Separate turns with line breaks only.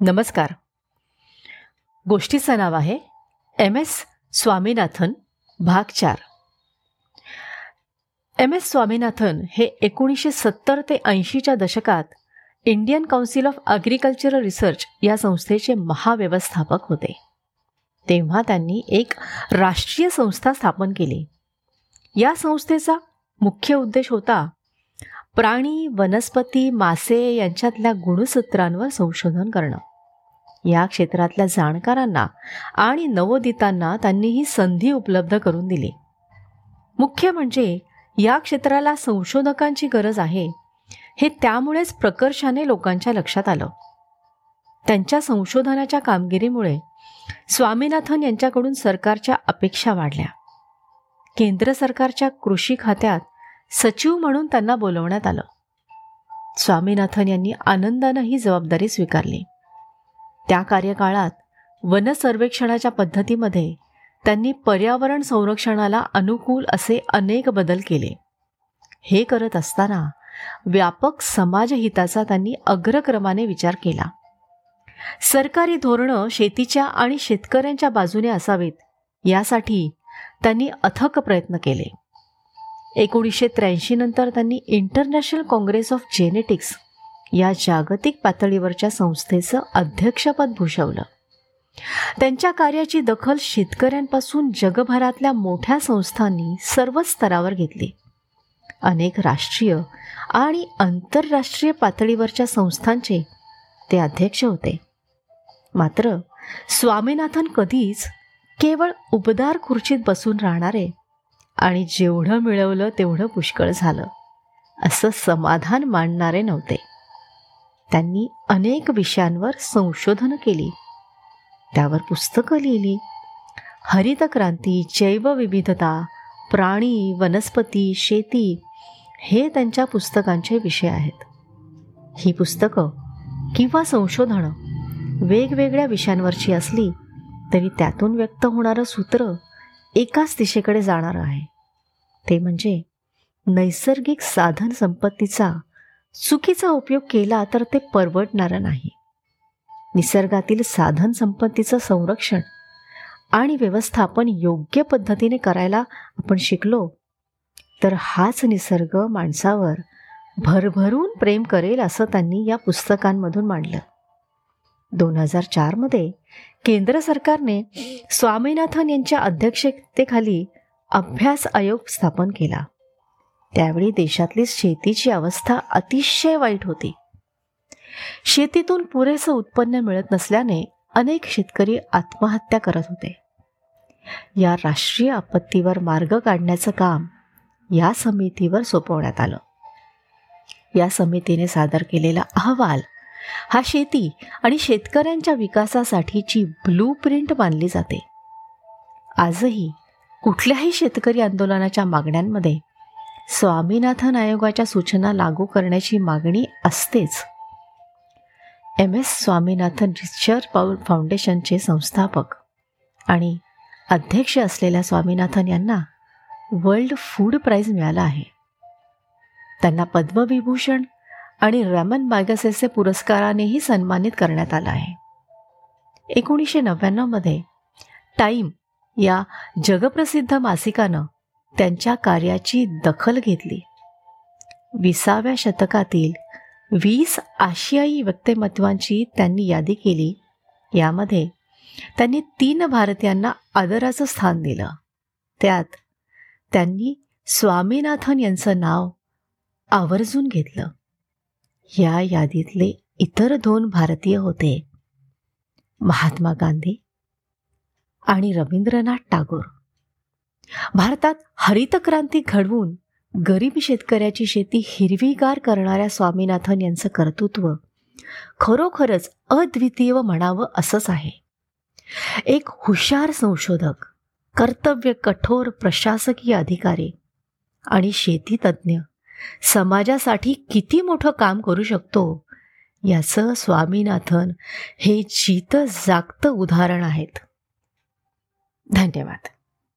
नमस्कार. गोष्टीचं नाव आहे एम एस स्वामीनाथन भाग चार. एम एस स्वामीनाथन हे एकोणीसशे सत्तर ते ऐंशीच्या दशकात Indian council of agricultural research या संस्थेचे महाव्यवस्थापक होते. तेव्हा त्यांनी एक राष्ट्रीय संस्था स्थापन केली. या संस्थेचा मुख्य उद्देश होता प्राणी वनस्पती मासे यांच्यातल्या गुणसूत्रांवर संशोधन करणं. या क्षेत्रातल्या जाणकारांना आणि नवोदितांना त्यांनी ही संधी उपलब्ध करून दिली. मुख्य म्हणजे या क्षेत्राला संशोधकांची गरज आहे हे त्यामुळेच प्रकर्षाने लोकांच्या लक्षात आलं. त्यांच्या संशोधनाच्या कामगिरीमुळे स्वामीनाथन यांच्याकडून सरकारच्या अपेक्षा वाढल्या. केंद्र सरकारच्या कृषी खात्यात सचिव म्हणून त्यांना बोलवण्यात आलं. स्वामीनाथन यांनी आनंदानं ही जबाबदारी स्वीकारली. त्या कार्यकाळात वन सर्वेक्षणाच्या पद्धतीमध्ये त्यांनी पर्यावरण संरक्षणाला अनुकूल असे अनेक बदल केले. हे करत असताना व्यापक समाजहिताचा त्यांनी अग्रक्रमाने विचार केला. सरकारी धोरणं शेतीच्या आणि शेतकऱ्यांच्या बाजूने असावीत यासाठी त्यांनी अथक प्रयत्न केले. एकोणीसशे त्र्याऐंशी नंतर त्यांनी इंटरनॅशनल काँग्रेस ऑफ जेनेटिक्स या जागतिक पातळीवरच्या संस्थेचं अध्यक्षपद भूषवलं. त्यांच्या कार्याची दखल शेतकऱ्यांपासून जगभरातल्या मोठ्या संस्थांनी सर्वच स्तरावर घेतली. अनेक राष्ट्रीय आणि आंतरराष्ट्रीय पातळीवरच्या संस्थांचे ते अध्यक्ष होते. मात्र स्वामीनाथन कधीच केवळ उबदार खुर्चीत बसून राहणारे आणि जेवढं मिळवलं तेवढं पुष्कळ झालं. असं समाधान मानणारे नव्हते. त्यांनी अनेक विषयांवर संशोधन केली. त्यावर पुस्तकं लिहिली. हरित क्रांती जैवविविधता प्राणी वनस्पती शेती हे त्यांच्या पुस्तकांचे विषय आहेत. ही पुस्तकं किंवा संशोधनं वेगवेगळ्या विषयांवरची असली तरी त्यातून व्यक्त होणारं सूत्र एकाच दिशेकडे जाणार आहे. ते म्हणजे नैसर्गिक साधन संपत्तीचा चुकीचा उपयोग केला तर ते परवडणारं नाही. निसर्गातील साधन संपत्तीचं संरक्षण आणि व्यवस्थापन योग्य पद्धतीने करायला आपण शिकलो तर हाच निसर्ग माणसावर भरभरून प्रेम करेल असं त्यांनी या पुस्तकांमधून मांडलं. दोन हजार चारमध्ये केंद्र सरकारने स्वामीनाथन यांच्या अध्यक्षतेखाली अभ्यास आयोग स्थापन केला. त्यावेळी देशातली शेतीची अवस्था अतिशय वाईट होती. शेतीतून पुरेसं उत्पन्न मिळत नसल्याने अनेक शेतकरी आत्महत्या करत होते. या राष्ट्रीय आपत्तीवर मार्ग काढण्याचं काम या समितीवर सोपवण्यात आलं. या समितीने सादर केलेला अहवाल हा शेती आणि शेतकऱ्यांच्या विकासासाठीची ब्लू प्रिंट मानली जाते. आजही कुठल्याही शेतकरी आंदोलनाच्या मागण्यांमध्ये स्वामीनाथन आयोगाच्या सूचना लागू करण्याची मागणी असतेच. एम. एस. स्वामीनाथन रिसर्च फाउंडेशनचे संस्थापक आणि अध्यक्ष असलेल्या स्वामीनाथन यांना वर्ल्ड फूड प्राईज मिळाला आहे. त्यांना पद्मविभूषण आणि रॅमन मॅगसेसे पुरस्कारानेही सन्मानित करण्यात आला आहे. एकोणीसशे नव्याण्णवमध्ये टाईम या जगप्रसिद्ध मासिकानं त्यांच्या कार्याची दखल घेतली. विसाव्या शतकातील वीस आशियाई व्यक्तिमत्वांची त्यांनी यादी केली. यामध्ये त्यांनी तीन भारतीयांना आदराचं स्थान दिलं. त्यात त्यांनी स्वामीनाथन यांचं नाव आवर्जून घेतलं. या यादीतले इतर दोन भारतीय होते. महात्मा गांधी आणि रवींद्रनाथ टागोर. भारतात हरित क्रांती घडवून गरीब शेतकऱ्याची शेती हिरवीगार करणाऱ्या स्वामीनाथन यांचं कर्तृत्व खरोखरच अद्वितीय म्हणावं असंच आहे. एक हुशार संशोधक कर्तव्य कठोर प्रशासकीय अधिकारी आणि शेतीतज्ञ समाजासाठी किती मोठं काम करू शकतो? याचं स्वामीनाथन हे जीत जागतं उदाहरण आहेत. धन्यवाद.